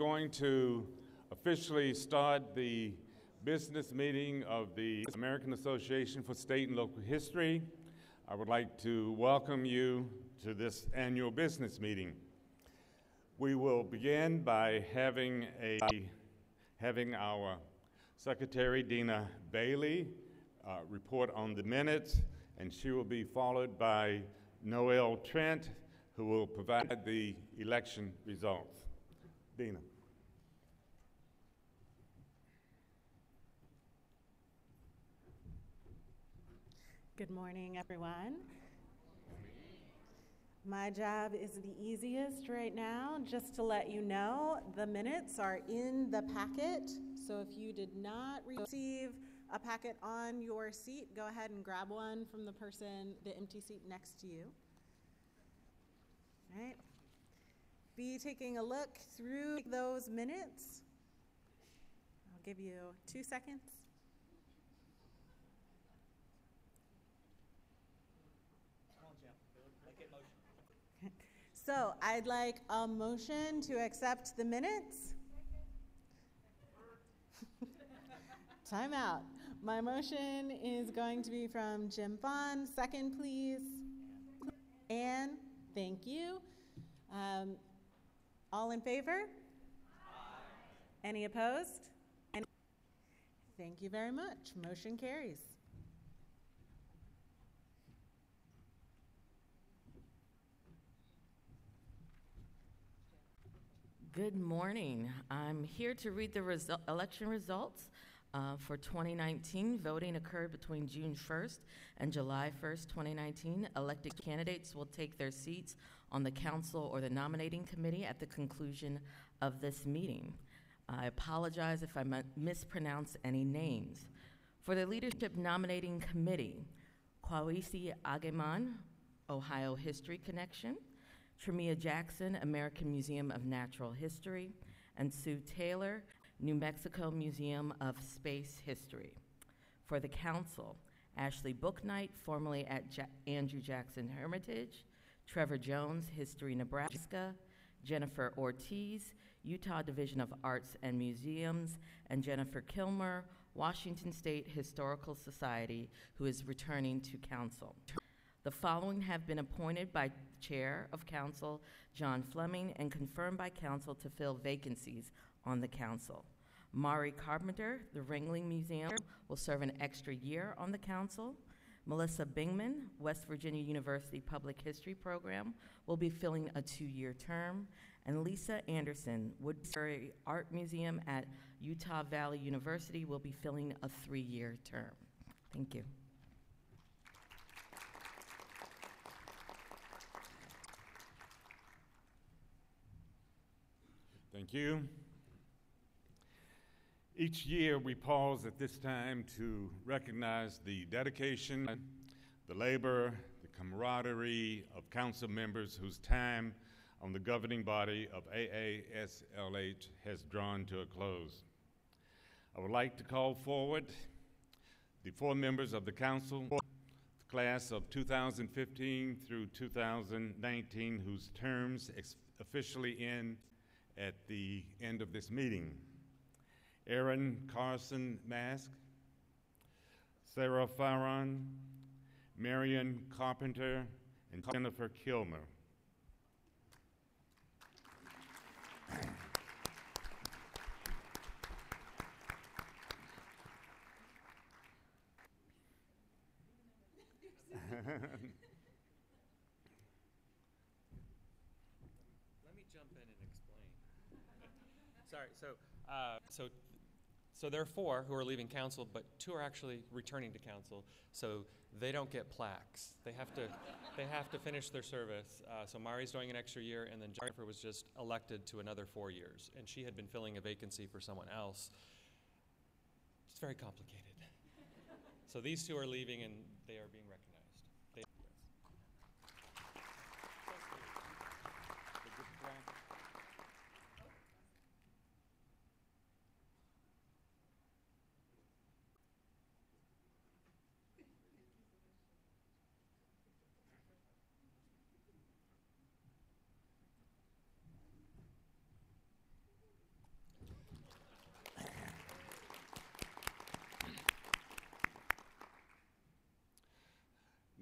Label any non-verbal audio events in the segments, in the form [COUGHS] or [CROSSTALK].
going to officially start the business meeting of the American Association for State and Local History. I would like to welcome you to this annual business meeting. We will begin by having, a, having our Secretary Dina Bailey uh, report on the minutes, and she will be followed by Noel Trent, who will provide the election results. Dina. Good morning, everyone. My job is the easiest right now. Just to let you know, the minutes are in the packet. So if you did not receive a packet on your seat, go ahead and grab one from the person, the empty seat next to you. All right. Be taking a look through those minutes. I'll give you two seconds. So I'd like a motion to accept the minutes. [LAUGHS] Time out. My motion is going to be from Jim Vaughn. Second, please. Anne, thank you. Um, all in favor? Aye. Any opposed? Any? Thank you very much. Motion carries. Good morning. I'm here to read the election results uh, for 2019. Voting occurred between June 1st and July 1st, 2019. Elected candidates will take their seats on the council or the nominating committee at the conclusion of this meeting. I apologize if I mispronounce any names. For the Leadership Nominating Committee, Kwawisi Ageman, Ohio History Connection. Tremia Jackson, American Museum of Natural History, and Sue Taylor, New Mexico Museum of Space History. For the Council, Ashley Bouknight, formerly at ja- Andrew Jackson Hermitage, Trevor Jones, History Nebraska, Jennifer Ortiz, Utah Division of Arts and Museums, and Jennifer Kilmer, Washington State Historical Society, who is returning to council. The following have been appointed by Chair of Council John Fleming and confirmed by Council to fill vacancies on the Council. Mari Carpenter, the Ringling Museum, will serve an extra year on the Council. Melissa Bingmann, West Virginia University Public History Program, will be filling a two year term. And Lisa Anderson, Woodbury Art Museum at Utah Valley University, will be filling a three year term. Thank you. Thank you. Each year we pause at this time to recognize the dedication, the labor, the camaraderie of council members whose time on the governing body of AASLH has drawn to a close. I would like to call forward the four members of the council, the class of 2015 through 2019, whose terms ex- officially end at the end of this meeting. Erin Carlson Mast, Sarah Pharaon, Marion Carpenter, and Jennifer Kilmer. [LAUGHS] Let me jump in and explain. Sorry, so, uh, so, so there are four who are leaving council, but two are actually returning to council, so they don't get plaques. They have to, they have to finish their service. Uh, so Mari's doing an extra year, and then Jennifer was just elected to another four years, and she had been filling a vacancy for someone else. It's very complicated. So these two are leaving, and they are being recognized.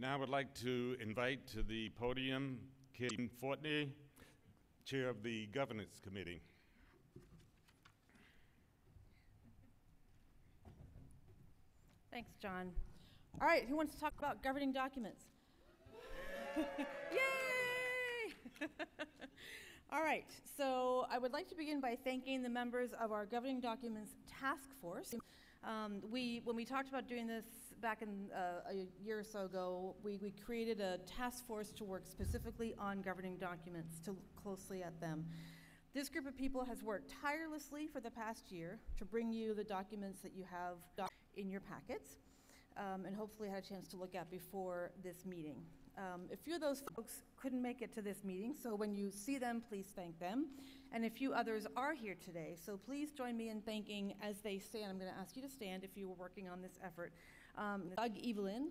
Now I would like to invite to the podium Kim Fortney, Chair of the Governance Committee. Thanks, John. All right, who wants to talk about governing documents? [LAUGHS] Yay! [LAUGHS] All right, so I would like to begin by thanking the members of our governing documents task force. Um, we, when we talked about doing this back in uh, a year or so ago, we, we created a task force to work specifically on governing documents, to look closely at them. This group of people has worked tirelessly for the past year to bring you the documents that you have in your packets, um, and hopefully had a chance to look at before this meeting. Um, a few of those folks couldn't make it to this meeting, so when you see them, please thank them. And a few others are here today, so please join me in thanking as they stand. I'm going to ask you to stand if you were working on this effort. Um, Doug Evelyn.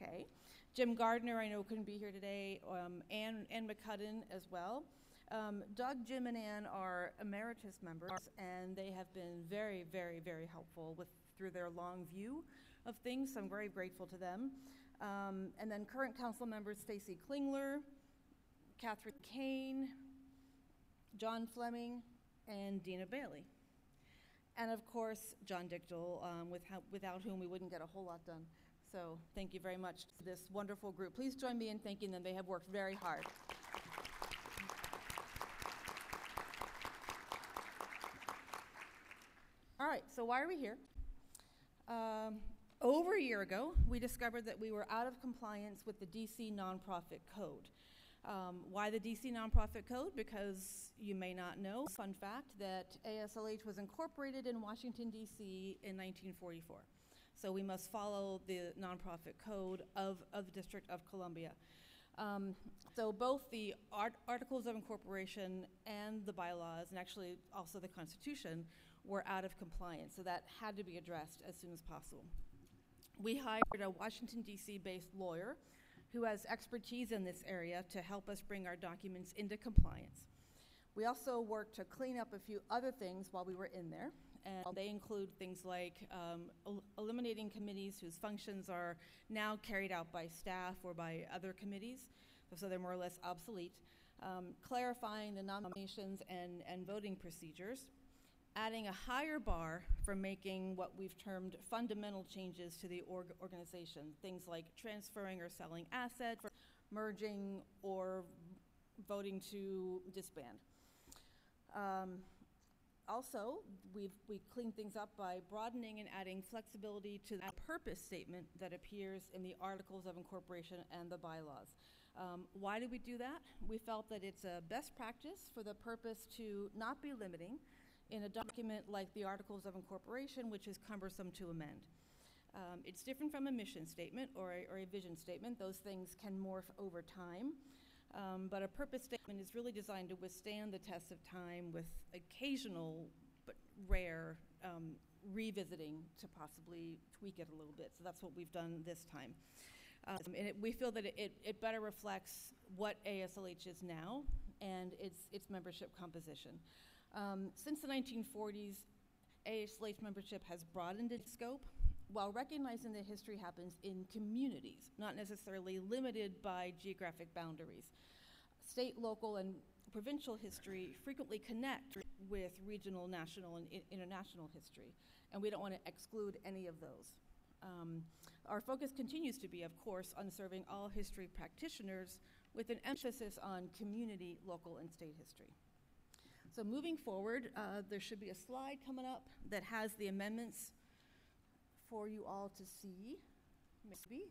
Okay. Jim Gardner, I know couldn't be here today. Um, Ann, Ann McCudden as well. Um, Doug, Jim, and Ann are emeritus members, and they have been very, very, very helpful with through their long view of things. So I'm very grateful to them. Um, and then current council members Stacy Klingler, Catherine Kane, John Fleming, and Dina Bailey. And of course, John Dichtel, um, with without whom we wouldn't get a whole lot done. So thank you very much to this wonderful group. Please join me in thanking them. They have worked very hard. All right, so why are we here? Um, over a year ago, we discovered that we were out of compliance with the DC Nonprofit Code. Um, why the DC Nonprofit Code? Because you may not know, fun fact, that AASLH was incorporated in Washington, D.C. in 1944. So we must follow the nonprofit code of, of the District of Columbia. Um, so both the art- Articles of Incorporation and the bylaws, and actually also the Constitution, were out of compliance. So that had to be addressed as soon as possible. We hired a Washington, D.C. based lawyer who has expertise in this area to help us bring our documents into compliance. We also worked to clean up a few other things while we were in there, and they include things like um, el- eliminating committees whose functions are now carried out by staff or by other committees, so they're more or less obsolete, um, clarifying the nominations and, and voting procedures, adding a higher bar for making what we've termed fundamental changes to the org- organization, things like transferring or selling assets, merging, or voting to disband. Um, also, we've we cleaned things up by broadening and adding flexibility to the purpose statement that appears in the Articles of Incorporation and the bylaws. Um, why did we do that? We felt that it's a best practice for the purpose to not be limiting in a document like the Articles of Incorporation, which is cumbersome to amend. Um, it's different from a mission statement or a, or a vision statement. Those things can morph over time. Um, but a purpose statement is really designed to withstand the test of time with occasional but rare um, revisiting to possibly tweak it a little bit. So that's what we've done this time. Um, and it, we feel that it, it, it better reflects what AASLH is now and its, its membership composition. Um, since the 1940s, AASLH membership has broadened its scope while recognizing that history happens in communities, not necessarily limited by geographic boundaries. State, local, and provincial history frequently connect with regional, national, and i- international history, and we don't want to exclude any of those. Um, our focus continues to be, of course, on serving all history practitioners with an emphasis on community, local, and state history. So moving forward, uh, there should be a slide coming up that has the amendments for you all to see. Maybe?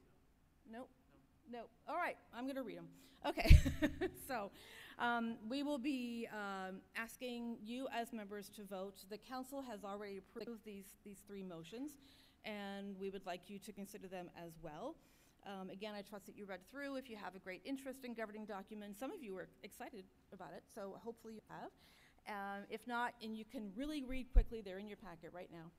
Nope. Nope. All right, I'm going to read them. Okay. [LAUGHS] so um, we will be um, asking you as members to vote. The council has already approved these, these three motions, and we would like you to consider them as well. Um, again, I trust that you read through. If you have a great interest in governing documents, some of you are excited about it, so hopefully you have. Um, if not, and you can really read quickly, they're in your packet right now.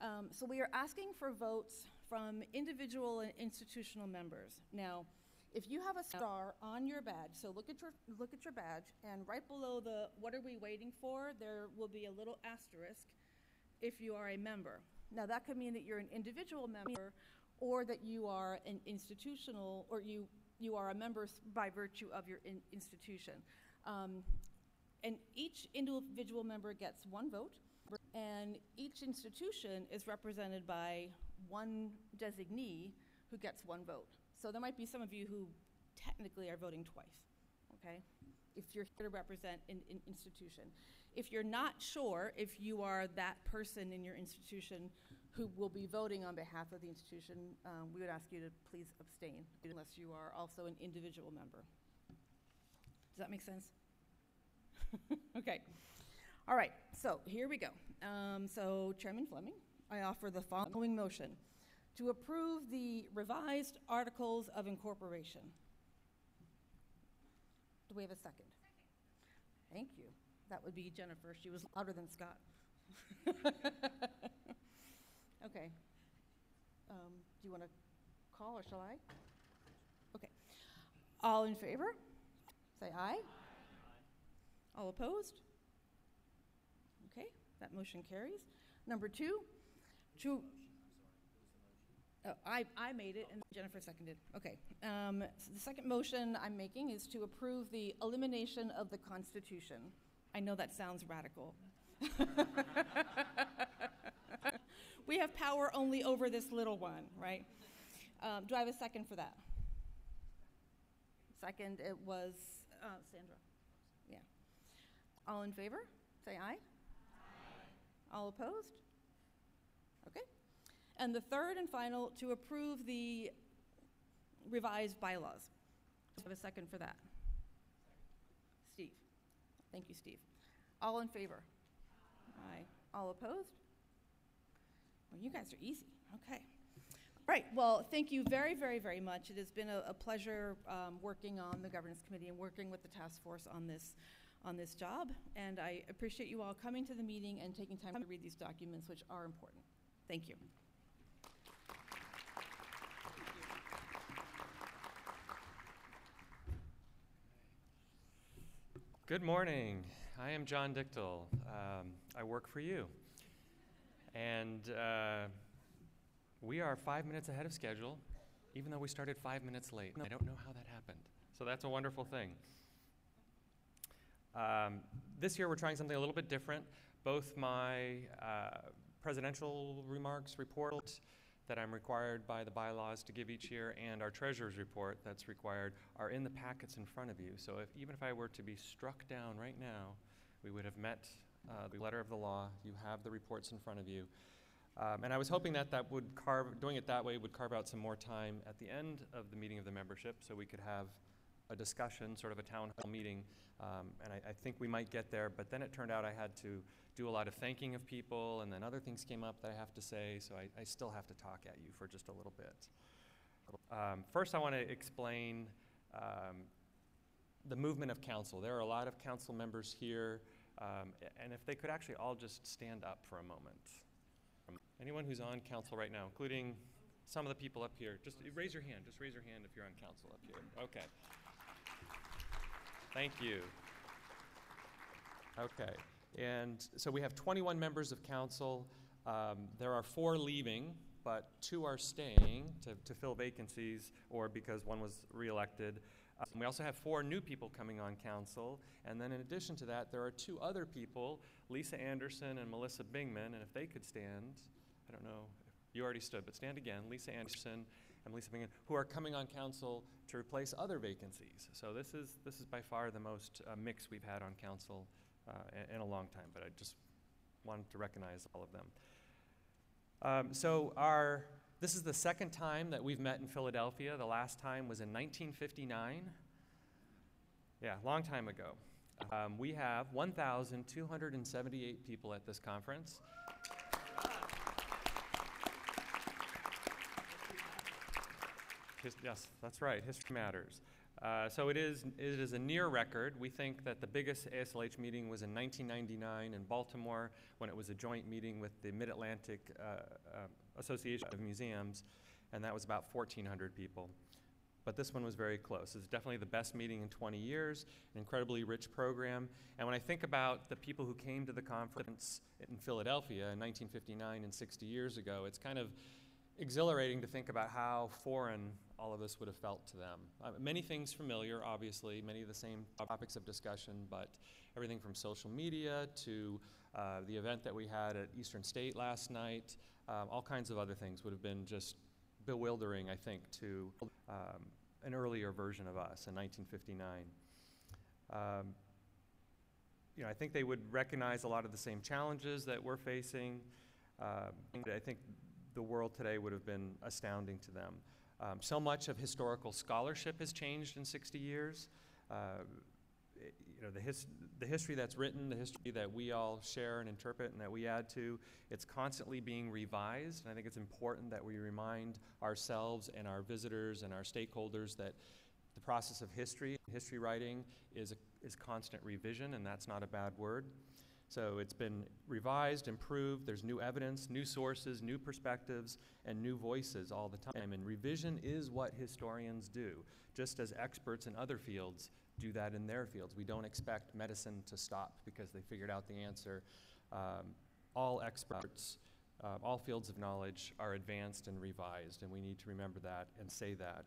Um, so we are asking for votes from individual and institutional members. Now, if you have a star on your badge, so look at your look at your badge, and right below the "What are we waiting for?" there will be a little asterisk if you are a member. Now that could mean that you're an individual member, or that you are an institutional, or you, you are a member by virtue of your in- institution. Um, and each individual member gets one vote, and each institution is represented by one designee who gets one vote. So there might be some of you who technically are voting twice, okay? If you're here to represent an, an institution. If you're not sure if you are that person in your institution who will be voting on behalf of the institution, um, we would ask you to please abstain unless you are also an individual member. Does that make sense? [LAUGHS] okay. All right, so here we go. Um, so, Chairman Fleming, I offer the following motion to approve the revised Articles of Incorporation. Do we have a second? Thank you. That would be Jennifer. She was louder than Scott. [LAUGHS] okay. Um, do you want to call or shall I? Okay. All in favor? Say aye. All opposed? Okay, that motion carries. Number two, to. Oh, I, I made it and Jennifer seconded. Okay. Um, so the second motion I'm making is to approve the elimination of the Constitution. I know that sounds radical. [LAUGHS] we have power only over this little one, right? Um, do I have a second for that? Second, it was uh, Sandra. All in favor? Say aye. Aye. All opposed? Okay. And the third and final, to approve the revised bylaws. Do have a second for that? Steve. Thank you, Steve. All in favor? Aye. All opposed? Well, you guys are easy. Okay. Right. Well, thank you very, very, very much. It has been a, a pleasure um, working on the governance committee and working with the task force on this on this job. And I appreciate you all coming to the meeting and taking time to read these documents, which are important. Thank you. Good morning. I am John Dichtel. Um, I work for you. And uh, we are five minutes ahead of schedule, even though we started five minutes late. I don't know how that happened. So that's a wonderful thing. Um, this year, we're trying something a little bit different. Both my uh, presidential remarks report that I'm required by the bylaws to give each year and our treasurer's report that's required are in the packets in front of you. So if, even if I were to be struck down right now, we would have met uh, the letter of the law. You have the reports in front of you. Um, and I was hoping that that would carve, doing it that way would carve out some more time at the end of the meeting of the membership so we could have a discussion, sort of a town hall meeting. Um, and I, I think we might get there, but then it turned out I had to do a lot of thanking of people, and then other things came up that I have to say, so I, I still have to talk at you for just a little bit. Um, first, I want to explain um, the movement of council. There are a lot of council members here, um, and if they could actually all just stand up for a moment. Um, Anyone who's on council right now, including some of the people up here, just raise your hand. Just raise your hand if you're on council up here. Okay. Thank you. Okay. And so we have 21 members of council. Um, there are four leaving, but two are staying to, to fill vacancies or because one was reelected. Um, we also have four new people coming on council. And then in addition to that, there are two other people, Lisa Anderson and Melissa Bingmann. And if they could stand, I don't know, you already stood, but stand again, Lisa Anderson and Melissa Bingmann, who are coming on council to replace other vacancies. So this is, this is by far the most uh, mix we've had on council uh, in, in a long time, but I just wanted to recognize all of them. Um, so our, this is the second time that we've met in Philadelphia. The last time was in 1959. Yeah, long time ago. Um, we have 1,278 people at this conference. His, yes, that's right. History matters. Uh, so it is, it is a near record. We think that the biggest AASLH meeting was in 1999 in Baltimore when it was a joint meeting with the Mid Atlantic uh, uh, Association of Museums, and that was about 1,400 people. But this one was very close. It's definitely the best meeting in 20 years, an incredibly rich program. And when I think about the people who came to the conference in Philadelphia in 1959 and 60 years ago, it's kind of exhilarating to think about how foreign all of this would have felt to them. Uh, many things familiar, obviously, many of the same topics of discussion, but everything from social media to uh, the event that we had at Eastern State last night, um, all kinds of other things would have been just bewildering, I think, to um, an earlier version of us in 1959. Um, you know, I think they would recognize a lot of the same challenges that we're facing. Um, I think the world today would have been astounding to them. Um, so much of historical scholarship has changed in 60 years. Uh, you know, the, his, the history that's written, the history that we all share and interpret and that we add to, it's constantly being revised. And I think it's important that we remind ourselves and our visitors and our stakeholders that the process of history, history writing, is, a, is constant revision, and that's not a bad word. So it's been revised, improved, there's new evidence, new sources, new perspectives, and new voices all the time. And revision is what historians do, just as experts in other fields do that in their fields. We don't expect medicine to stop because they figured out the answer. Um, all experts, uh, all fields of knowledge are advanced and revised, and we need to remember that and say that.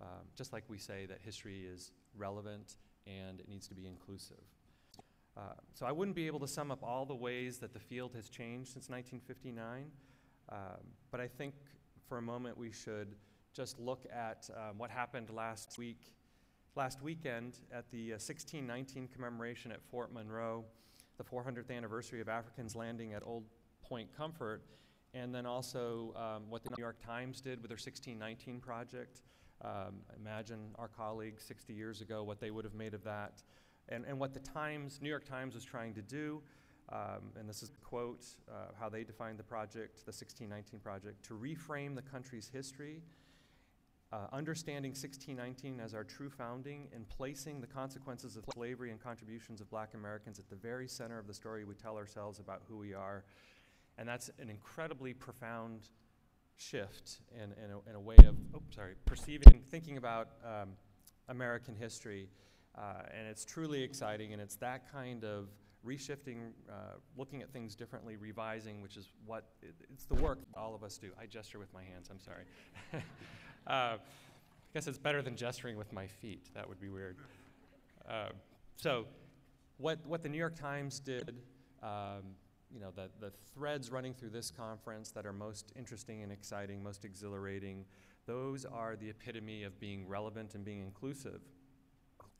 Um, just like we say that history is relevant and it needs to be inclusive. Uh, so I wouldn't be able to sum up all the ways that the field has changed since 1959, um, but I think for a moment we should just look at um, what happened last week, last weekend at the uh, 1619 commemoration at Fort Monroe, the 400th anniversary of Africans landing at Old Point Comfort, and then also um, what the New York Times did with their 1619 project. Um, imagine our colleagues 60 years ago what they would have made of that and, and what the Times, New York Times, was trying to do. Um, and this is a quote uh, how they defined the project, the 1619 project, to reframe the country's history, uh, understanding 1619 as our true founding, and placing the consequences of slavery and contributions of black Americans at the very center of the story we tell ourselves about who we are. And that's an incredibly profound shift in, in, a, in a way of, oh, sorry, perceiving, and thinking about um, American history. Uh, and it's truly exciting, and it's that kind of reshifting, uh, looking at things differently, revising, which is what it, it's the work all of us do. I gesture with my hands, I'm sorry. [LAUGHS] uh, I guess it's better than gesturing with my feet. That would be weird. Uh, so, what, what the New York Times did, um, you know, the, the threads running through this conference that are most interesting and exciting, most exhilarating, those are the epitome of being relevant and being inclusive.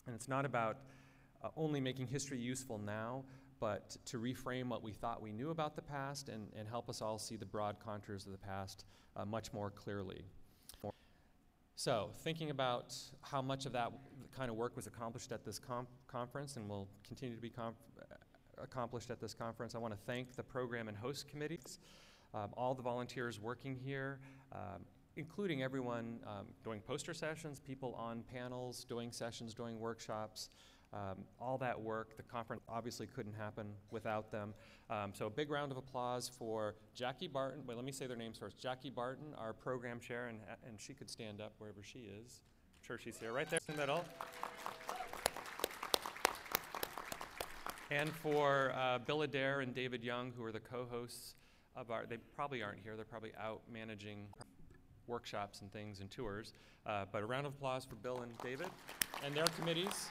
And it's not about uh, only making history useful now, but to reframe what we thought we knew about the past and, and help us all see the broad contours of the past uh, much more clearly. So, thinking about how much of that kind of work was accomplished at this com- conference and will continue to be com- accomplished at this conference, I want to thank the program and host committees, um, all the volunteers working here, um, including everyone um, doing poster sessions, people on panels, doing sessions, doing workshops, um, all that work. The conference obviously couldn't happen without them. Um, so a big round of applause for Jackie Barton. Wait, let me say their names first. Jackie Barton, our program chair, and, and she could stand up wherever she is. I'm sure she's here, right there in the middle. And for uh, Bill Adair and David Young, who are the co-hosts of our, they probably aren't here, they're probably out managing workshops and things and tours. Uh, but a round of applause for Bill and David and their committees.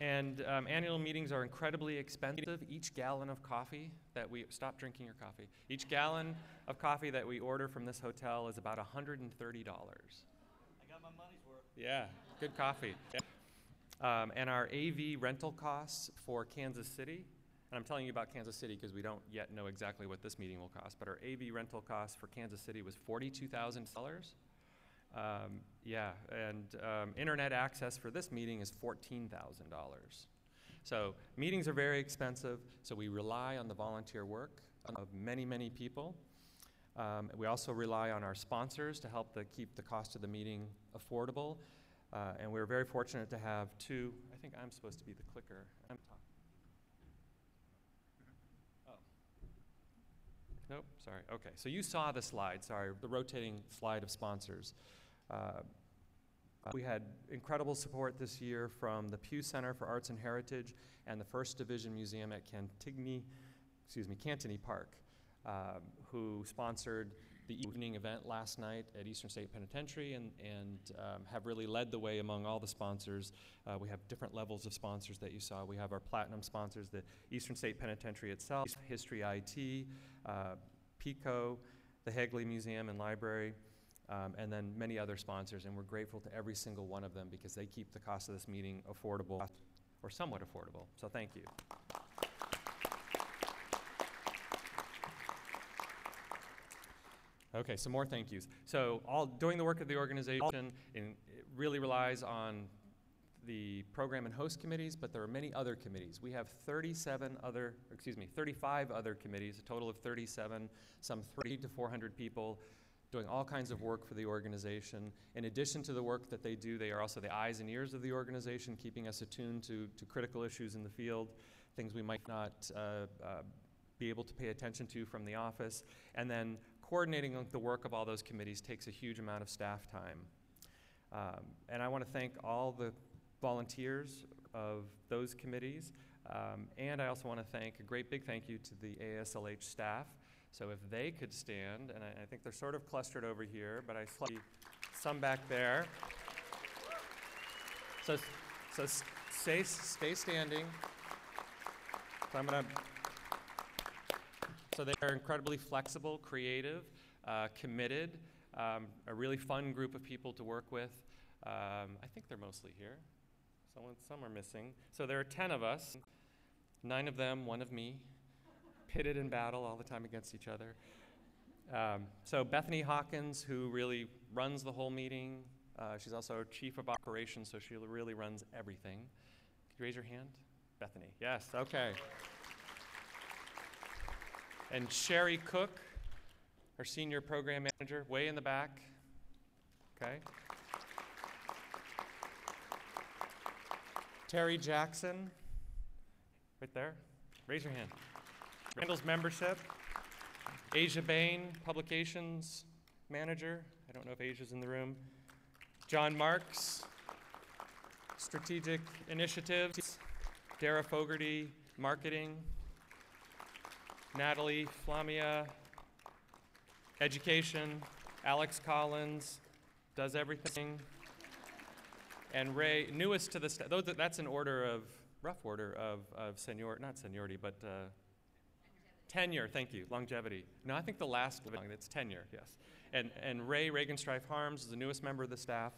And um, annual meetings are incredibly expensive. Each gallon of coffee that we stop drinking your coffee. Each gallon of coffee that we order from this hotel is about $130. I got my money's worth. Yeah, good coffee. Um, and our AV rental costs for Kansas City and I'm telling you about Kansas City because we don't yet know exactly what this meeting will cost, but our AV rental cost for Kansas City was $42,000. Um, yeah, and um, internet access for this meeting is $14,000. So meetings are very expensive, so we rely on the volunteer work of many, many people. Um, we also rely on our sponsors to help the, keep the cost of the meeting affordable. Uh, and we're very fortunate to have two, I think I'm supposed to be the clicker. I'm Nope, sorry. Okay, so you saw the slide, sorry, the rotating slide of sponsors. Uh, we had incredible support this year from the Pew Center for Arts and Heritage and the First Division Museum at Cantigny, excuse me, Cantigny Park. um, who sponsored the evening event last night at Eastern State Penitentiary and, and um, have really led the way among all the sponsors. Uh, we have different levels of sponsors that you saw. We have our platinum sponsors, the Eastern State Penitentiary itself, History IT, uh, PICO, the Hagley Museum and Library, um, and then many other sponsors. And we're grateful to every single one of them because they keep the cost of this meeting affordable or somewhat affordable. So thank you. Okay, some more thank yous. So, all doing the work of the organization in, it really relies on the program and host committees, but there are many other committees. We have 37 other, excuse me, 35 other committees, a total of 37, some 3 to 400 people doing all kinds of work for the organization. In addition to the work that they do, they are also the eyes and ears of the organization, keeping us attuned to, to critical issues in the field, things we might not uh, uh, be able to pay attention to from the office. And then coordinating the work of all those committees takes a huge amount of staff time. Um, and I want to thank all the volunteers of those committees. Um, and I also want to thank a great big thank you to the AASLH staff. So if they could stand, and I, I think they're sort of clustered over here, but I see some back there. So, so stay, stay standing. So I'm going to so they are incredibly flexible, creative, uh, committed, um, a really fun group of people to work with. Um, I think they're mostly here. Someone, some are missing. So there are 10 of us, nine of them, one of me, pitted in battle all the time against each other. Um, so Bethany Hawkins, who really runs the whole meeting, uh, she's also chief of operations, so she really runs everything. Could you raise your hand? Bethany. Yes, okay and Cherie Cook, our senior program manager, way in the back. Okay. Terry Jackson, right there. Raise your hand. Randall's membership. Aja Bain, publications manager. I don't know if Aja's in the room. John Marks, strategic initiatives. Dara Fogarty, marketing. Natalie Flamia, education, Alex Collins, does everything. And Ray, newest to the staff, that's an order of, rough order of, of senior, not seniority, but uh, tenure, thank you, longevity. No, I think the last, it's tenure, yes. And, and Ray Regenstrife Harms is the newest member of the staff.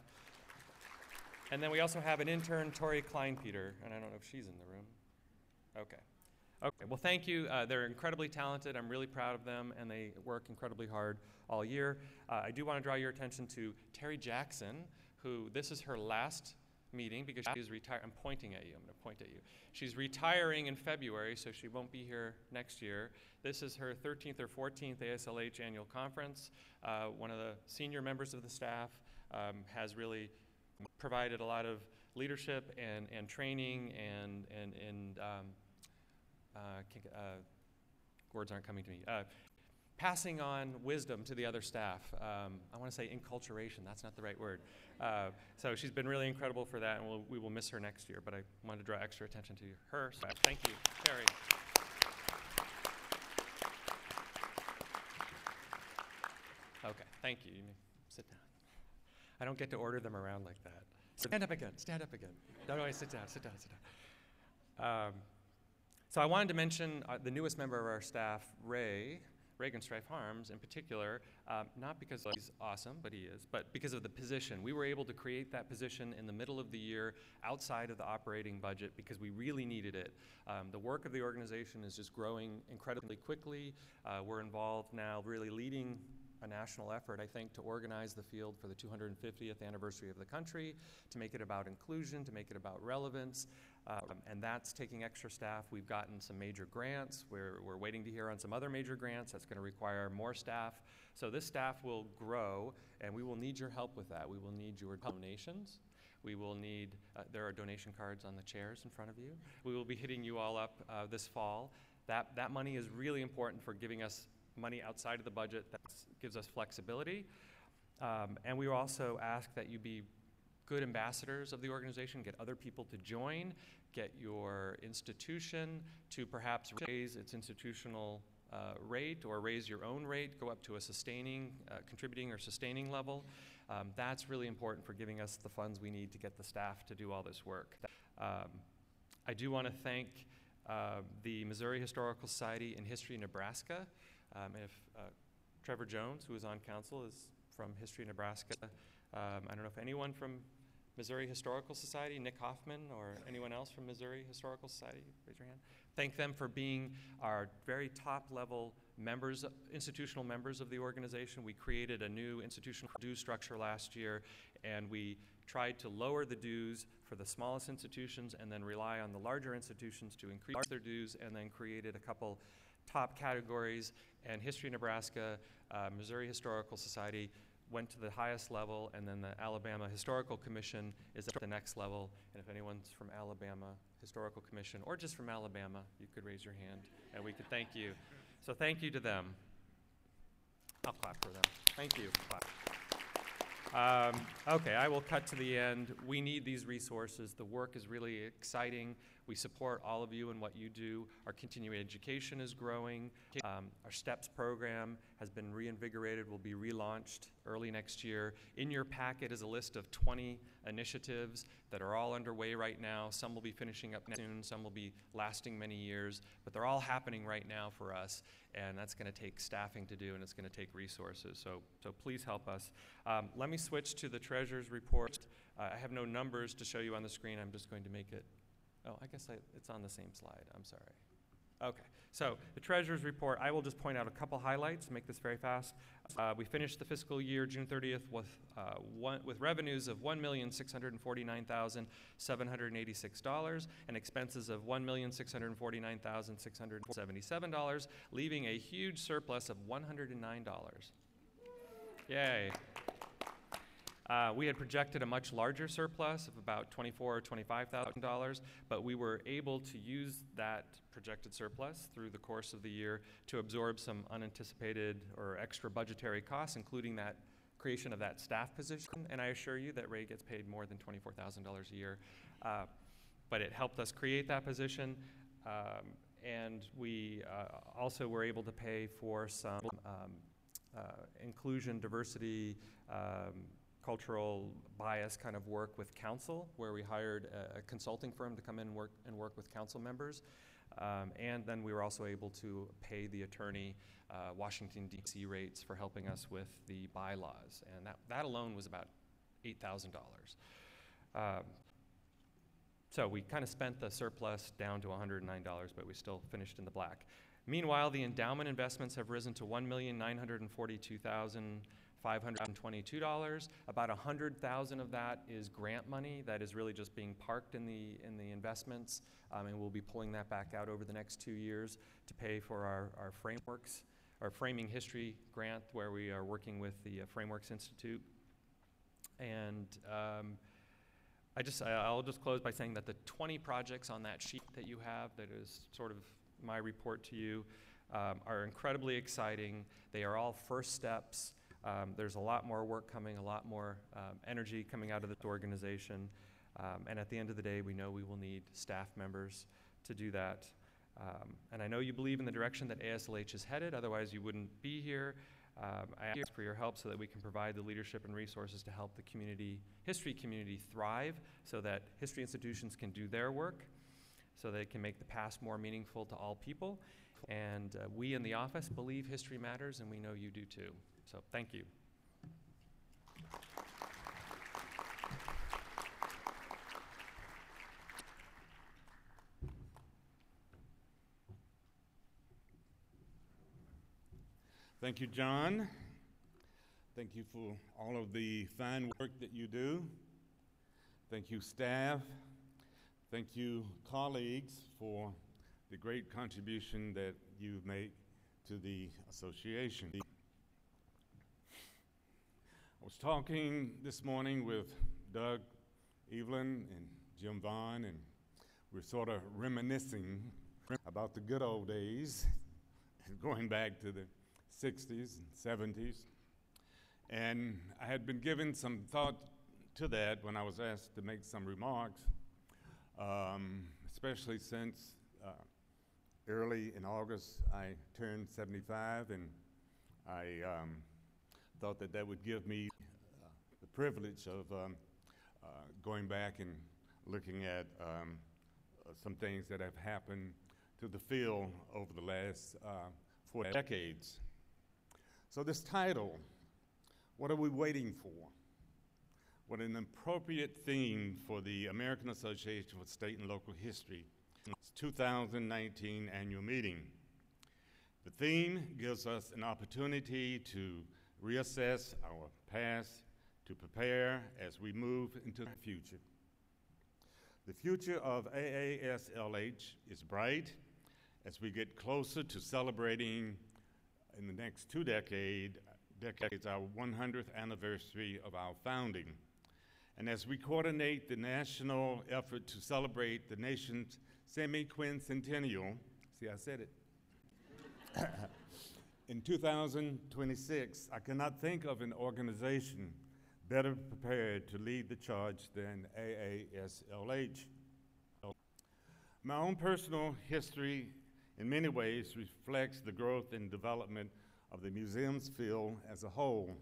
And then we also have an intern, Tori Kleinpeter, and I don't know if she's in the room. Okay. Okay, well, thank you. Uh, they're incredibly talented. I'm really proud of them, and they work incredibly hard all year. Uh, I do want to draw your attention to Terry Jackson, who this is her last meeting because she's retired. I'm pointing at you. I'm going to point at you. She's retiring in February, so she won't be here next year. This is her 13th or 14th AASLH annual conference. Uh, one of the senior members of the staff um, has really provided a lot of leadership and, and training and, and, and um, words aren't coming to me. Uh, passing on wisdom to the other staff. Um, I want to say enculturation, that's not the right word. Uh, so she's been really incredible for that, and we'll, we will miss her next year, but I wanted to draw extra attention to her. So thank you, Terry. Okay, thank you. You may sit down. I don't get to order them around like that. Stand up again, stand up again. No, no, sit down, sit down, sit down. Um, so I wanted to mention uh, the newest member of our staff, Ray, Regenstrife Harms in particular, um, not because he's awesome, but he is, but because of the position. We were able to create that position in the middle of the year outside of the operating budget because we really needed it. Um, the work of the organization is just growing incredibly quickly. Uh, we're involved now, really leading a national effort, I think, to organize the field for the 250th anniversary of the country, to make it about inclusion, to make it about relevance. Um, and that's taking extra staff. We've gotten some major grants. We're, we're waiting to hear on some other major grants. That's going to require more staff. So this staff will grow, and we will need your help with that. We will need your donations. We will need, uh, there are donation cards on the chairs in front of you. We will be hitting you all up uh, this fall. That, that money is really important for giving us money outside of the budget that gives us flexibility. Um, and we also ask that you be good ambassadors of the organization, get other people to join, get your institution to perhaps raise its institutional uh, rate or raise your own rate, go up to a sustaining, uh, contributing or sustaining level. Um, that's really important for giving us the funds we need to get the staff to do all this work. Um, I do want to thank uh, the Missouri Historical Society in History Nebraska. Um, and if uh, Trevor Jones, who is on council, is from History Nebraska, um, I don't know if anyone from Missouri Historical Society, Nick Hoffman, or anyone else from Missouri Historical Society, raise your hand. Thank them for being our very top level members, institutional members of the organization. We created a new institutional due structure last year, and we tried to lower the dues for the smallest institutions and then rely on the larger institutions to increase their dues, and then created a couple top categories. And History Nebraska, uh, Missouri Historical Society went to the highest level, and then the Alabama Historical Commission is at the next level. And if anyone's from Alabama Historical Commission or just from Alabama, you could raise your hand, and we could thank you. So thank you to them. I'll clap for them. Thank you. Um, okay, I will cut to the end. We need these resources. The work is really exciting. We support all of you in what you do. Our continuing education is growing. Um, our STEPS program has been reinvigorated, will be relaunched early next year. In your packet is a list of 20 initiatives that are all underway right now. Some will be finishing up soon, some will be lasting many years, but they're all happening right now for us, and that's going to take staffing to do, and it's going to take resources. So, so please help us. Um, let me switch to the treasurer's report. Uh, I have no numbers to show you on the screen. I'm just going to make it Oh, I guess I, it's on the same slide. I'm sorry. Okay, so the treasurer's report, I will just point out a couple highlights, make this very fast. Uh, we finished the fiscal year June 30th with, uh, one, with revenues of $1,649,786 and expenses of $1,649,677, leaving a huge surplus of $109. Yay. Uh, we had projected a much larger surplus of about twenty-four or twenty-five thousand dollars, but we were able to use that projected surplus through the course of the year to absorb some unanticipated or extra budgetary costs, including that creation of that staff position. And I assure you that Ray gets paid more than twenty-four thousand dollars a year, uh, but it helped us create that position. Um, and we uh, also were able to pay for some um, uh, inclusion, diversity, um, cultural bias kind of work with council, where we hired a, a consulting firm to come in and work, and work with council members. Um, and then we were also able to pay the attorney uh, Washington, D.C. rates for helping us with the bylaws. And that, that alone was about $8,000. Um, so we kind of spent the surplus down to $109, but we still finished in the black. Meanwhile, the endowment investments have risen to $1,942,000. $522. About 100,000 of that is grant money that is really just being parked in the in the investments, um, and we'll be pulling that back out over the next two years to pay for our, our frameworks, our framing history grant, where we are working with the uh, Frameworks Institute. And um, I just I'll just close by saying that the 20 projects on that sheet that you have, that is sort of my report to you, um, are incredibly exciting. They are all first steps. Um, there's a lot more work coming, a lot more um, energy coming out of this organization. Um, and at the end of the day, we know we will need staff members to do that. Um, and I know you believe in the direction that AASLH is headed, otherwise, you wouldn't be here. Um, I ask for your help so that we can provide the leadership and resources to help the community, history community thrive, so that history institutions can do their work, so they can make the past more meaningful to all people. And uh, we in the office believe history matters, and we know you do too. So thank you. Thank you, John. Thank you for all of the fine work that you do. Thank you, staff. Thank you, colleagues, for the great contribution that you make to the association. Was talking this morning with Doug Evelyn and Jim Vaughn, and we're sort of reminiscing about the good old days, going back to the 60s and 70s. And I had been given some thought to that when I was asked to make some remarks, um, especially since uh, early in August, I turned 75, and I um, thought that that would give me the privilege of um, uh, going back and looking at um, uh, some things that have happened to the field over the last uh, four decades. So, this title, What Are We Waiting For? What an appropriate theme for the American Association for State and Local History 2019 annual meeting. The theme gives us an opportunity to reassess our past, to prepare as we move into the future. The future of AASLH is bright as we get closer to celebrating in the next two decade, decades our 100th anniversary of our founding. And as we coordinate the national effort to celebrate the nation's semi-quincentennial, see I said it, in 2026, I cannot think of an organization better prepared to lead the charge than AASLH. My own personal history, in many ways, reflects the growth and development of the museum's field as a whole.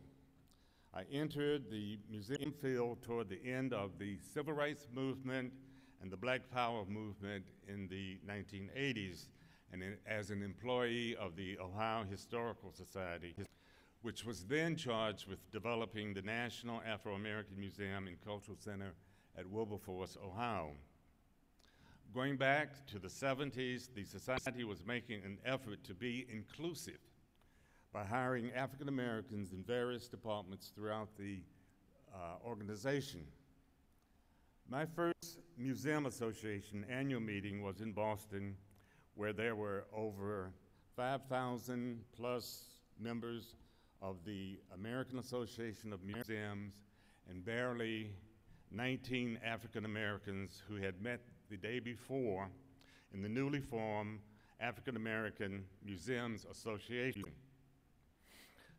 I entered the museum field toward the end of the civil rights movement and the Black Power movement in the 1980s, and as an employee of the Ohio Historical Society which was then charged with developing the National Afro American Museum and Cultural Center at Wilberforce, Ohio. Going back to the 70s, the Society was making an effort to be inclusive by hiring African Americans in various departments throughout the uh, organization. My first Museum Association annual meeting was in Boston, where there were over 5,000 plus members of the American Association of Museums and barely 19 African Americans who had met the day before in the newly formed African American Museums Association.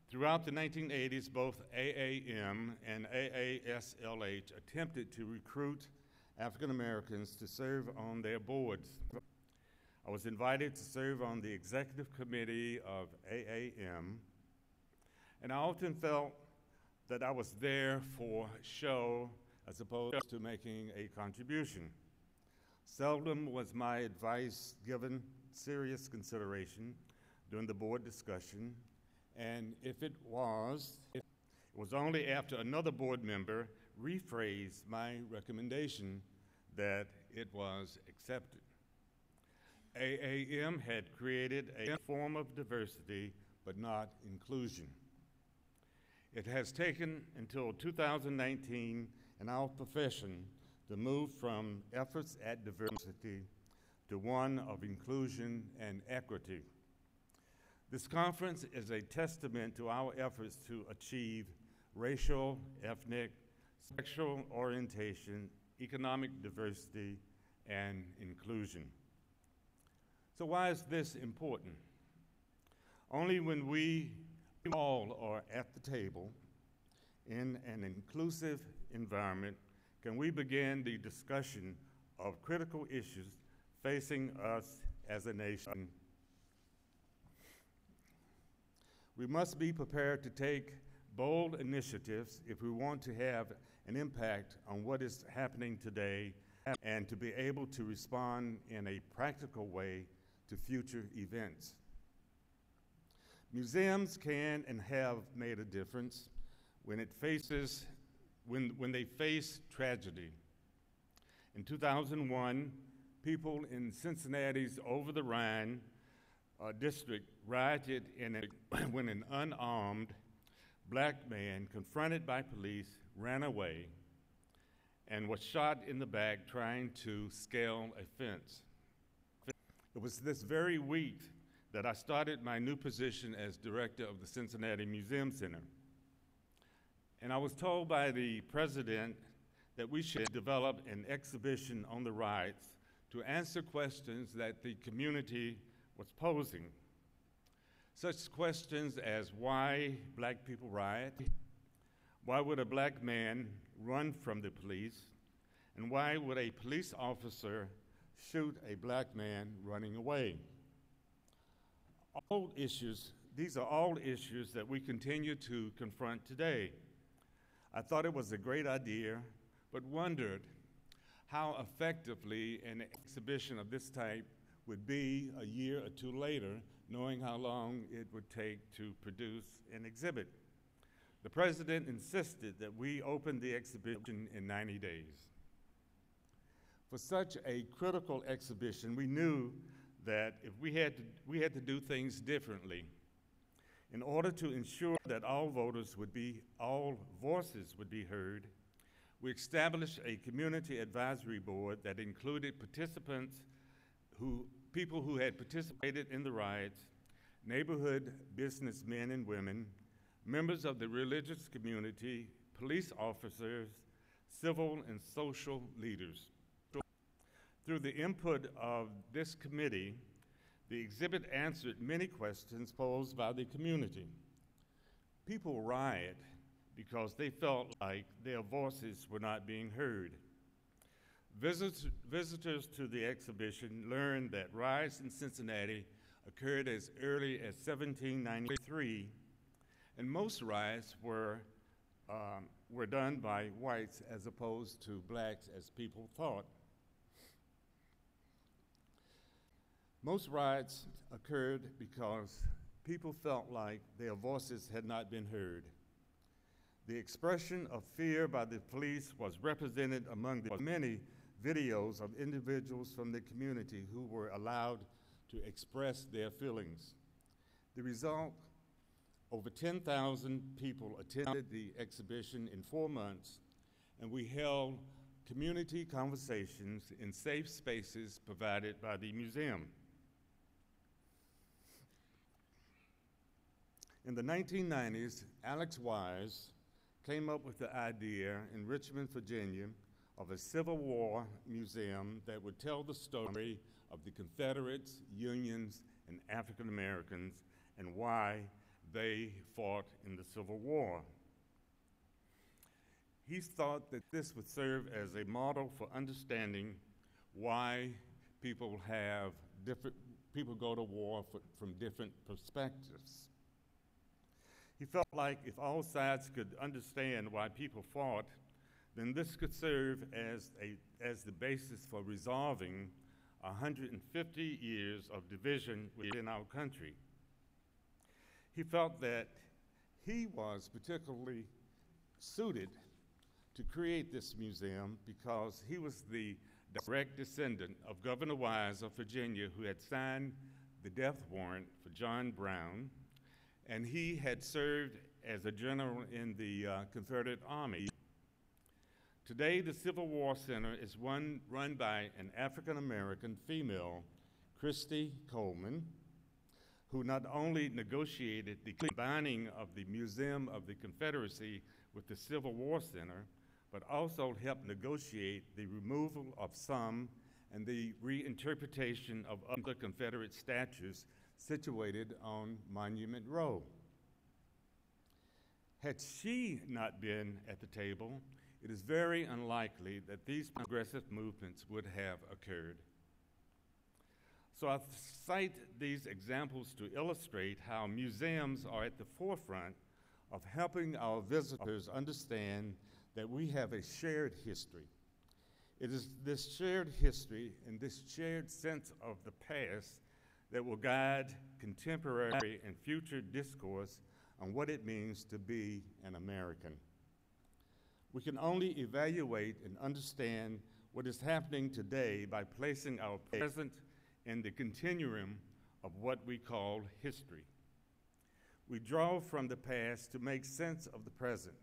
Throughout the 1980s, both AAM and AASLH attempted to recruit African Americans to serve on their boards. I was invited to serve on the executive committee of AAM and I often felt that I was there for show as opposed to making a contribution. Seldom was my advice given serious consideration during the board discussion, and if it was, it was only after another board member rephrased my recommendation that it was accepted. AAM had created a form of diversity, but not inclusion. It has taken until 2019 in our profession to move from efforts at diversity to one of inclusion and equity. This conference is a testament to our efforts to achieve racial, ethnic, sexual orientation, economic diversity, and inclusion. So, why is this important? Only when we all are at the table in an inclusive environment, can we begin the discussion of critical issues facing us as a nation? We must be prepared to take bold initiatives if we want to have an impact on what is happening today and to be able to respond in a practical way to future events. Museums can and have made a difference when it faces when, when they face tragedy. In 2001, people in Cincinnati's Over the Rhine uh, district rioted a, [COUGHS] when an unarmed black man, confronted by police, ran away and was shot in the back trying to scale a fence. It was this very week that I started my new position as director of the Cincinnati Museum Center. And I was told by the president that we should develop an exhibition on the riots to answer questions that the community was posing. Such questions as why black people riot, why would a black man run from the police, and why would a police officer shoot a black man running away? all issues, these are all issues that we continue to confront today. I thought it was a great idea, but wondered how effectively an exhibition of this type would be a year or two later, knowing how long it would take to produce an exhibit. The president insisted that we open the exhibition in 90 days. For such a critical exhibition, we knew that if we had to, we had to do things differently in order to ensure that all voters would be, all voices would be heard, we established a community advisory board that included participants who, people who had participated in the riots, neighborhood businessmen and women, members of the religious community, police officers, civil and social leaders. Through the input of this committee, the exhibit answered many questions posed by the community. People riot because they felt like their voices were not being heard. Visit- visitors to the exhibition learned that riots in Cincinnati occurred as early as 1793, and most riots were, um, were done by whites as opposed to blacks, as people thought. Most riots occurred because people felt like their voices had not been heard. The expression of fear by the police was represented among the many videos of individuals from the community who were allowed to express their feelings. The result over 10,000 people attended the exhibition in four months, and we held community conversations in safe spaces provided by the museum. In the 1990s, Alex Wise came up with the idea in Richmond, Virginia, of a Civil War museum that would tell the story of the Confederates, Unions, and African Americans and why they fought in the Civil War. He thought that this would serve as a model for understanding why people have different people go to war for, from different perspectives. He felt like if all sides could understand why people fought, then this could serve as, a, as the basis for resolving 150 years of division within our country. He felt that he was particularly suited to create this museum because he was the direct descendant of Governor Wise of Virginia, who had signed the death warrant for John Brown, and he had served as a general in the uh, Confederate Army. Today, the Civil War Center is one run by an African American female, Christy Coleman, who not only negotiated the combining of the Museum of the Confederacy with the Civil War Center, but also helped negotiate the removal of some and the reinterpretation of other Confederate statues situated on Monument Row. Had she not been at the table, it is very unlikely that these progressive movements would have occurred. So I cite these examples to illustrate how museums are at the forefront of helping our visitors understand that we have a shared history. It is this shared history and this shared sense of the past that will guide contemporary and future discourse on what it means to be an American. We can only evaluate and understand what is happening today by placing our present in the continuum of what we call history. We draw from the past to make sense of the present.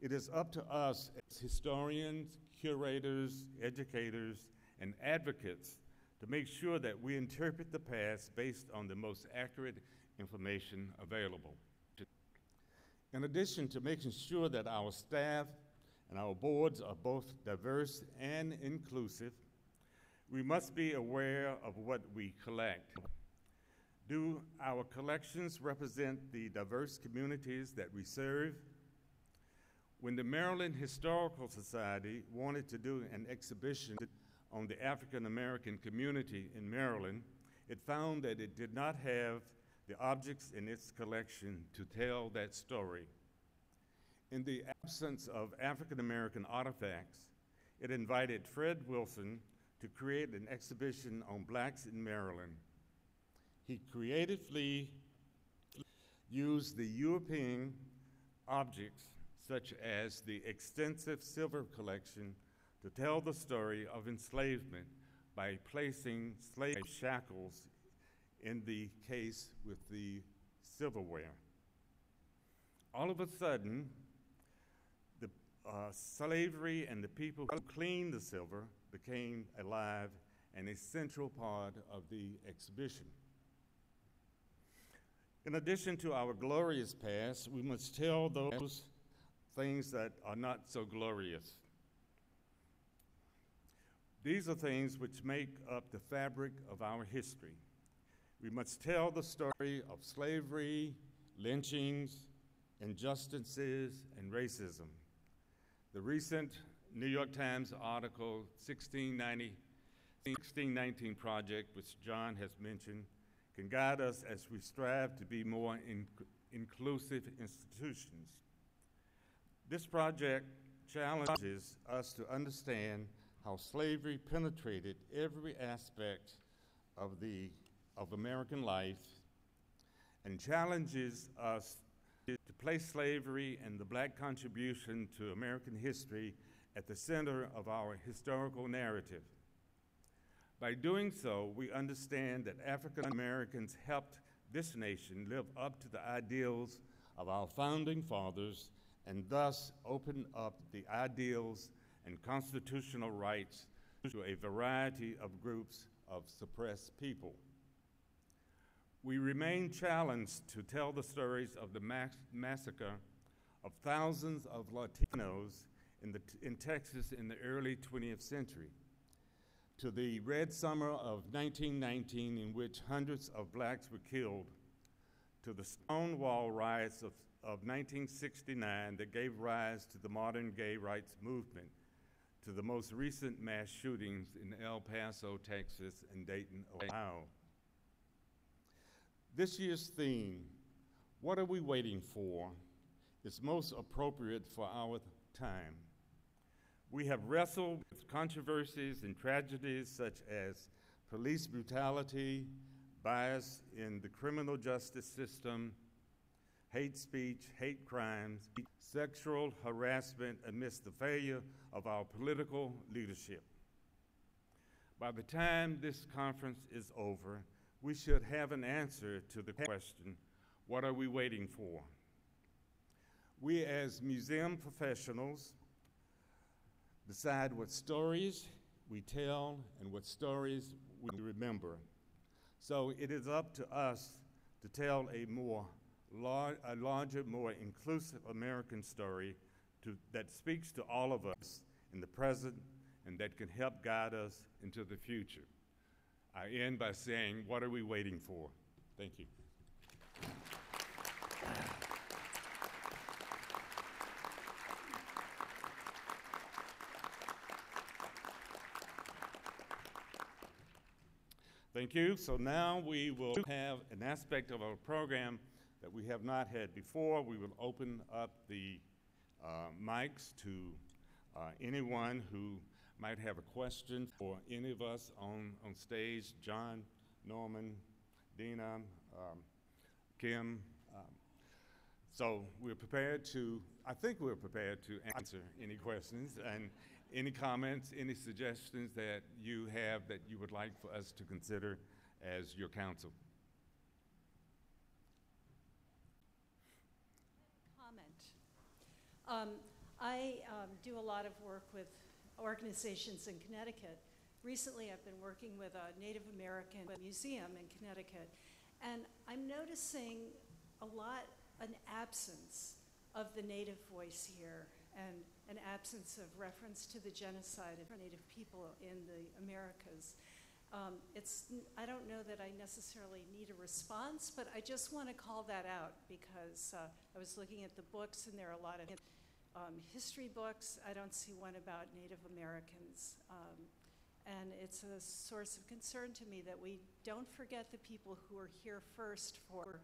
It is up to us as historians, curators, educators, and advocates to make sure that we interpret the past based on the most accurate information available. In addition to making sure that our staff and our boards are both diverse and inclusive, we must be aware of what we collect. Do our collections represent the diverse communities that we serve? When the Maryland Historical Society wanted to do an exhibition on the African American community in Maryland, it found that it did not have the objects in its collection to tell that story. In the absence of African American artifacts, it invited Fred Wilson to create an exhibition on blacks in Maryland. He creatively used the European objects, such as the extensive silver collection, to tell the story of enslavement by placing slave shackles in the case with the silverware. All of a sudden, the uh, slavery and the people who cleaned the silver became alive and a central part of the exhibition. In addition to our glorious past, we must tell those things that are not so glorious. These are things which make up the fabric of our history. We must tell the story of slavery, lynchings, injustices, and racism. The recent New York Times article, 1690, 1619 Project, which John has mentioned, can guide us as we strive to be more in- inclusive institutions. This project challenges us to understand how slavery penetrated every aspect of, the, of American life and challenges us to place slavery and the black contribution to American history at the center of our historical narrative. By doing so, we understand that African Americans helped this nation live up to the ideals of our founding fathers and thus open up the ideals and constitutional rights to a variety of groups of suppressed people. We remain challenged to tell the stories of the mass- massacre of thousands of Latinos in, the, in Texas in the early 20th century to the Red Summer of 1919, in which hundreds of blacks were killed, to the Stonewall riots of, of 1969 that gave rise to the modern gay rights movement, to the most recent mass shootings in El Paso, Texas, and Dayton, Ohio. This year's theme, What Are We Waiting For? is most appropriate for our time. We have wrestled with controversies and tragedies such as police brutality, bias in the criminal justice system, hate speech, hate crimes, sexual harassment amidst the failure of our political leadership. By the time this conference is over, we should have an answer to the question what are we waiting for? We, as museum professionals, decide what stories we tell and what stories we remember. So it is up to us to tell a more a larger, more inclusive American story to, that speaks to all of us in the present and that can help guide us into the future. I end by saying, what are we waiting for? Thank you. Thank you. So now we will have an aspect of our program that we have not had before. We will open up the uh, mics to uh, anyone who might have a question for any of us on, on stage John, Norman, Dina, um, Kim. Um, so we're prepared to, I think we're prepared to answer any questions and any comments, any suggestions that you have that you would like for us to consider as your council. comment. Um, I um, do a lot of work with organizations in Connecticut. Recently, I've been working with a Native American museum in Connecticut, and I'm noticing a lot, an absence of the Native voice here, and an absence of reference to the genocide of Native people in the Americas. Um, it's, I don't know that I necessarily need a response, but I just want to call that out because uh, I was looking at the books and there are a lot of um, history books. I don't see one about Native Americans. Um, And it's a source of concern to me that we don't forget the people who were here first for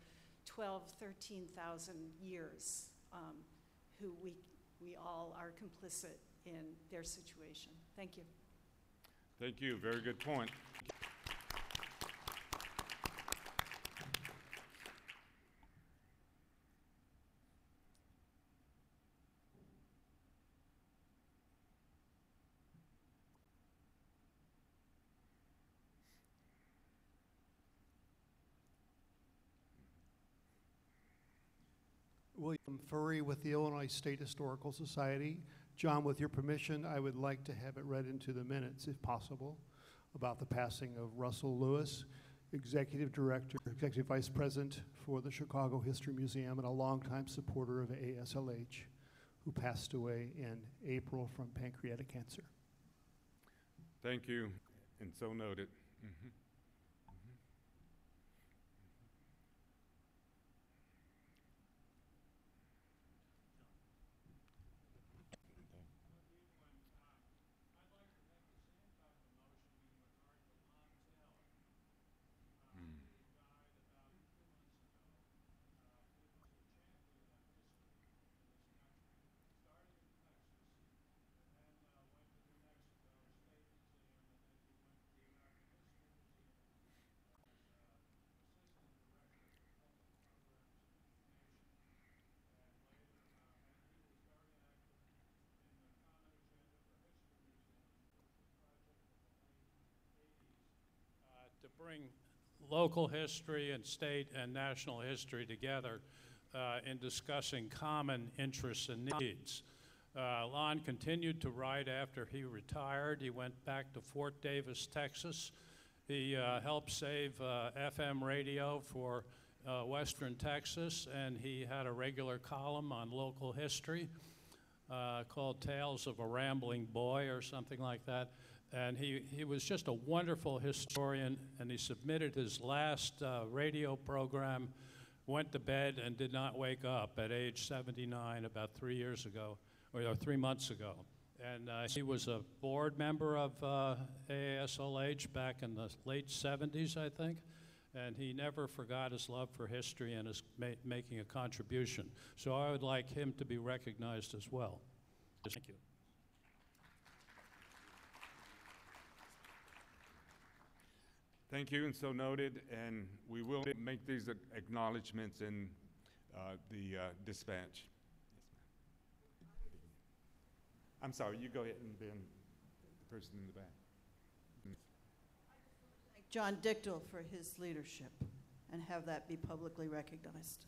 12, 13,000 years, um, who we, we all are complicit in their situation. Thank you. Thank you. Very good point. William Furry with the Illinois State Historical Society. John, with your permission, I would like to have it read into the minutes, if possible, about the passing of Russell Lewis, Executive Director, Executive Vice President for the Chicago History Museum, and a longtime supporter of ASLH, who passed away in April from pancreatic cancer. Thank you, and so noted. Mhm. uh, bring local history and state and national history together uh, in discussing common interests and needs. Uh, Lonn continued to write after he retired. He went back to Fort Davis, Texas. He uh, helped save uh, FM radio for uh, Western Texas, and he had a regular column on local history uh, called Tales of a Rambling Boy or something like that. And he, he was just a wonderful historian, and he submitted his last uh, radio program, went to bed, and did not wake up at age 79 about three years ago, or uh, three months ago. And uh, he was a board member of uh, AASLH back in the late 70s, I think. And he never forgot his love for history and is ma- making a contribution. So I would like him to be recognized as well. Thank you. Thank you, and so noted, and we will make these acknowledgements in uh, the uh, dispatch. I'm sorry, you go ahead and then the person in the back. Thank John Dichtel for his leadership and have that be publicly recognized.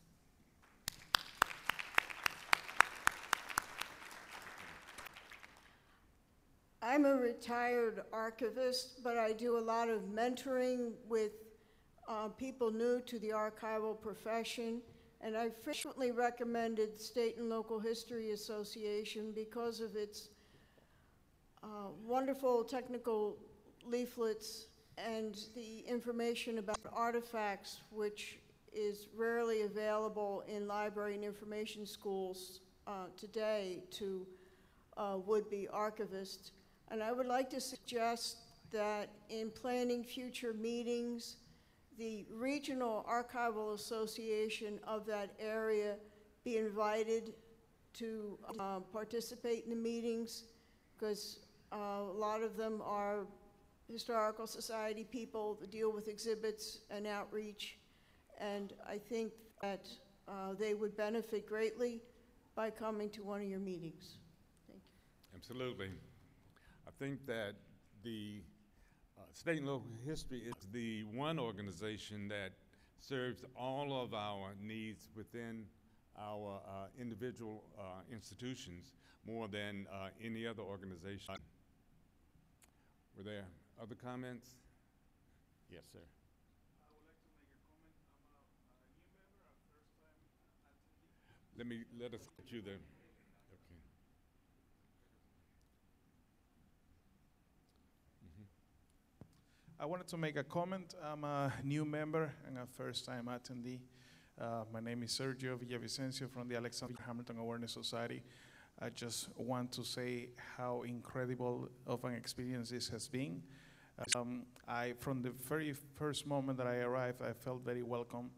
I'm a retired archivist, but I do a lot of mentoring with uh, people new to the archival profession. And I frequently recommended State and Local History Association because of its uh, wonderful technical leaflets and the information about artifacts, which is rarely available in library and information schools uh, today to uh, would-be archivists. And I would like to suggest that in planning future meetings, the Regional Archival Association of that area be invited to uh, participate in the meetings, because uh, a lot of them are historical society people that deal with exhibits and outreach, and I think that uh, they would benefit greatly by coming to one of your meetings. Thank you. Absolutely. Think that the uh, State and Local History is the one organization that serves all of our needs within our uh, individual uh, institutions more than uh, any other organization. Were there other comments? Yes, sir. Let me, let us get you there. Okay. I wanted to make a comment. I'm a new member and a first-time attendee. Uh, my name is Sergio Villavicencio from the Alexander Hamilton Awareness Society. I just want to say how incredible of an experience this has been. Um, I, from the very first moment that I arrived, I felt very welcome.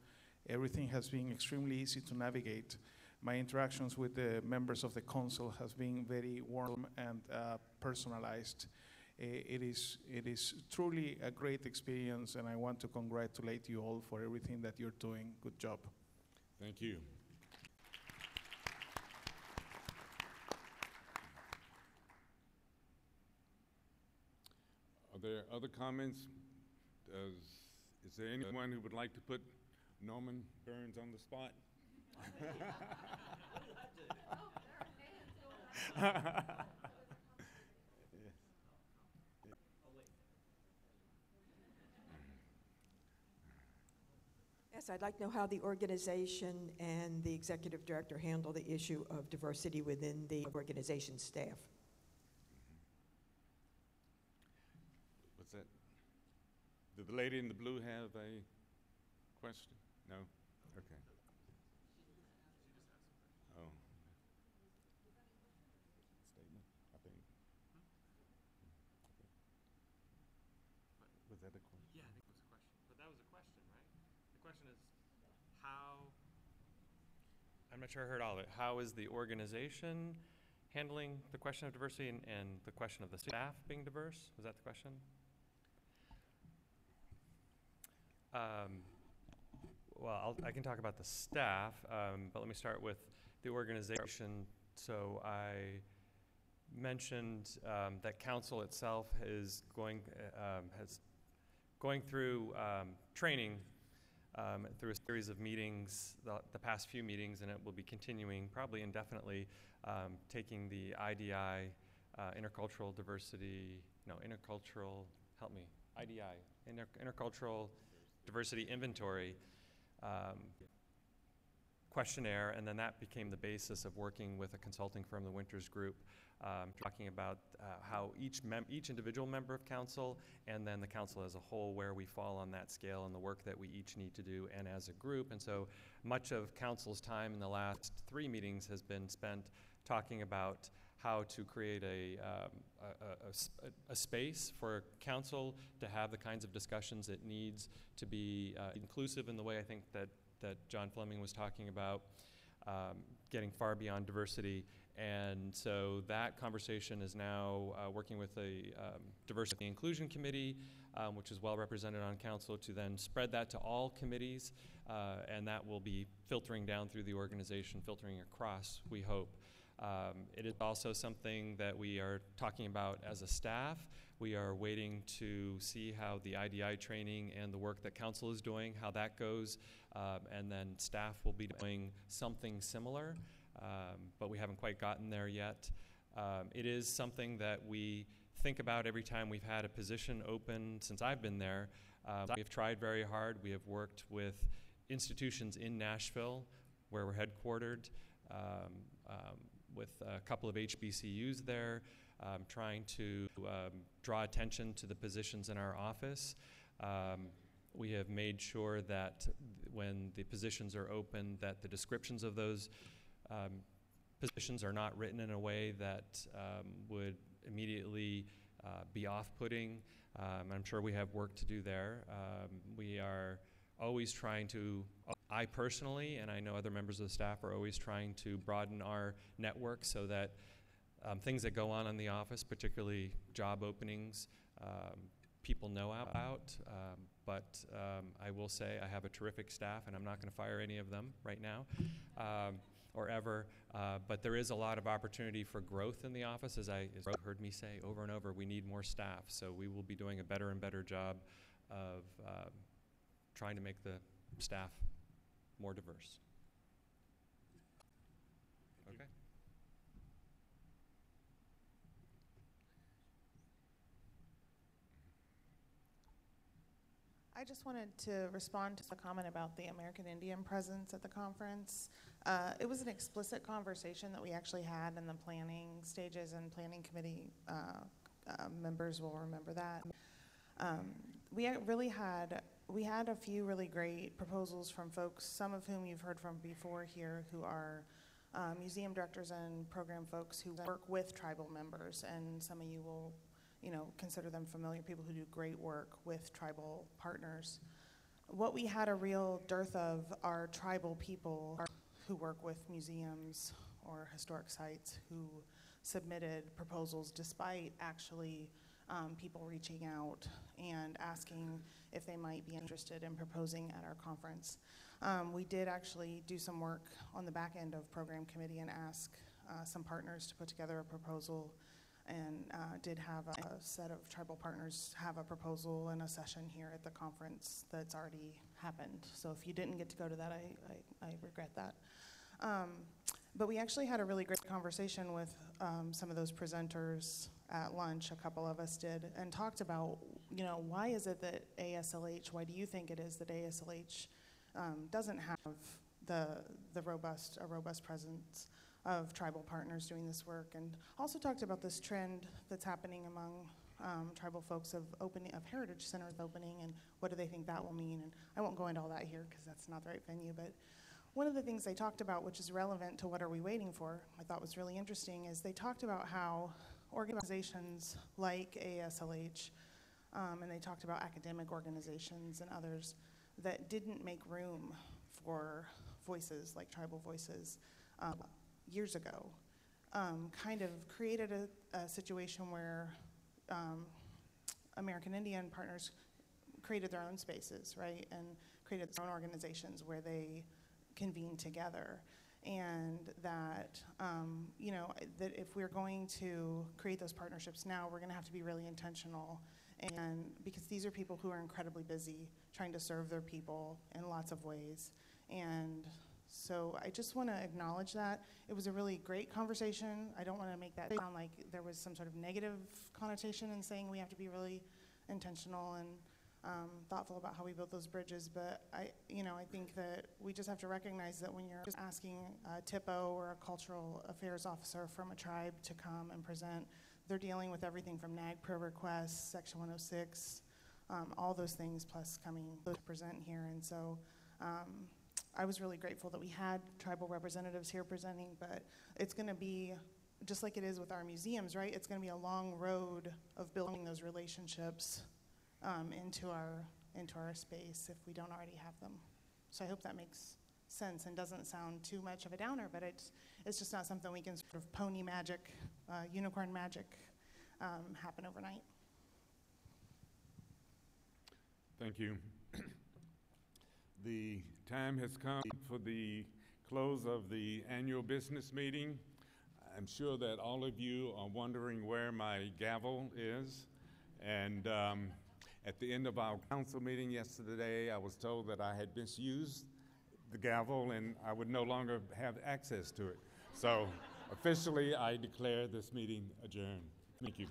Everything has been extremely easy to navigate. My interactions with the members of the council has been very warm and uh, personalized. I- It is, it is truly a great experience, and I want to congratulate you all for everything that you're doing. Good job. Thank you. Are there other comments? Does, is there anyone who would like to put Norman Burns on the spot? [LAUGHS] [LAUGHS] Yes, I'd like to know how the organization and the executive director handle the issue of diversity within the organization staff. What's that? Did the lady in the blue have a question? No? Okay. Oh. Statement, I think. Was that a question? Yeah, I think it was a question. But that was a question, right? The question is how, I'm not sure I heard all of it. How is the organization handling the question of diversity and, and the question of the staff being diverse? Was that the question? Um, well, I'll, I can talk about the staff, um, but let me start with the organization. So I mentioned um, that council itself is going uh, um, has going through um, training um, through a series of meetings, the, the past few meetings, and it will be continuing probably indefinitely, um, taking the IDI, uh, intercultural diversity, no, intercultural, help me, IDI, inter, intercultural diversity inventory um, questionnaire, and then that became the basis of working with a consulting firm, the Winters Group, um, talking about uh, how each mem- each individual member of council and then the council as a whole, where we fall on that scale and the work that we each need to do, and as a group. And so much of council's time in the last three meetings has been spent talking about how to create a, um, a, a- a space for council to have the kinds of discussions it needs to be uh, inclusive in the way I think that, that John Fleming was talking about, um, getting far beyond diversity. And so that conversation is now uh, working with the um, Diversity and Inclusion Committee, um, which is well represented on council, to then spread that to all committees. Uh, and that will be filtering down through the organization, filtering across, we hope. Um, it is also something that we are talking about as a staff. We are waiting to see how the IDI training and the work that council is doing, how that goes, um, and then staff will be doing something similar, um, but we haven't quite gotten there yet. Um, it is something that we think about every time we've had a position open since I've been there. Um, we've tried very hard. We have worked with institutions in Nashville, where we're headquartered. Um, um, with a couple of HBCUs there, trying to draw attention to the positions in our office. We have made sure that when the positions are open, that the descriptions of those um, positions are not written in a way that um, would immediately uh, be off-putting. Um, I'm sure we have work to do there. Um, we are always trying to, I personally, and I know other members of the staff are always trying to broaden our network so that um, things that go on in the office, particularly job openings, um, people know about. Um, but um, I will say I have a terrific staff, and I'm not going to fire any of them right now. Um, or ever, uh, but there is a lot of opportunity for growth in the office, as I as you heard me say over and over. We need more staff, so we will be doing a better and better job of um, trying to make the staff more diverse. Okay. I just wanted to respond to the comment about the American Indian presence at the conference. Uh, it was an explicit conversation that we actually had in the planning stages, and planning committee uh, uh, members will remember that. Um, we really had we had a few really great proposals from folks, some of whom you've heard from before here, who are uh, museum directors and program folks who work with tribal members, and some of you will you know, consider them familiar, people who do great work with tribal partners. What we had a real dearth of are tribal people who work with museums or historic sites who submitted proposals despite actually um, people reaching out and asking if they might be interested in proposing at our conference. Um, we did actually do some work on the back end of program committee and ask uh, some partners to put together a proposal and uh, did have a, a, set of tribal partners have a proposal and a session here at the conference that's already happened. So if you didn't get to go to that, I, I, I regret that. Um, but we actually had a really great conversation with um, some of those presenters at lunch, a couple of us did, and talked about, you know, why is it that ASLH, why do you think it is that ASLH um, doesn't have the, the robust, a robust presence of tribal partners doing this work, and also talked about this trend that's happening among um, tribal folks of opening, of heritage centers opening, and what do they think that will mean, and I won't go into all that here because that's not the right venue, but one of the things they talked about, which is relevant to what are we waiting for, I thought was really interesting, is they talked about how organizations like ASLH, um, and they talked about academic organizations and others that didn't make room for voices like tribal voices um, years ago, um, kind of created a, a situation where um, American Indian partners created their own spaces, right, and created their own organizations where they convene together. And that um, you know that if we're going to create those partnerships now we're going to have to be really intentional. And because these are people who are incredibly busy trying to serve their people in lots of ways. And so i just want to acknowledge that it was a really great conversation i don't want to make that sound like there was some sort of negative connotation in saying we have to be really intentional and um, thoughtful about how we build those bridges. But I, you know, I think that we just have to recognize that when you're just asking a THPO or a cultural affairs officer from a tribe to come and present, they're dealing with everything from NAGPRA requests, Section 106, um, all those things, plus coming to present here. And so. Um, I was really grateful that we had tribal representatives here presenting, but it's going to be just like it is with our museums, right? It's going to be a long road of building those relationships um, into our into our space if we don't already have them. So I hope that makes sense and doesn't sound too much of a downer, but it's it's just not something we can sort of pony magic, uh, unicorn magic um, happen overnight. Thank you. [CLEARS THROAT] the time has come for the close of the annual business meeting. I'm sure that all of you are wondering where my gavel is, and um, at the end of our council meeting yesterday, I was told that I had misused the gavel and I would no longer have access to it. So officially, I declare this meeting adjourned. Thank you.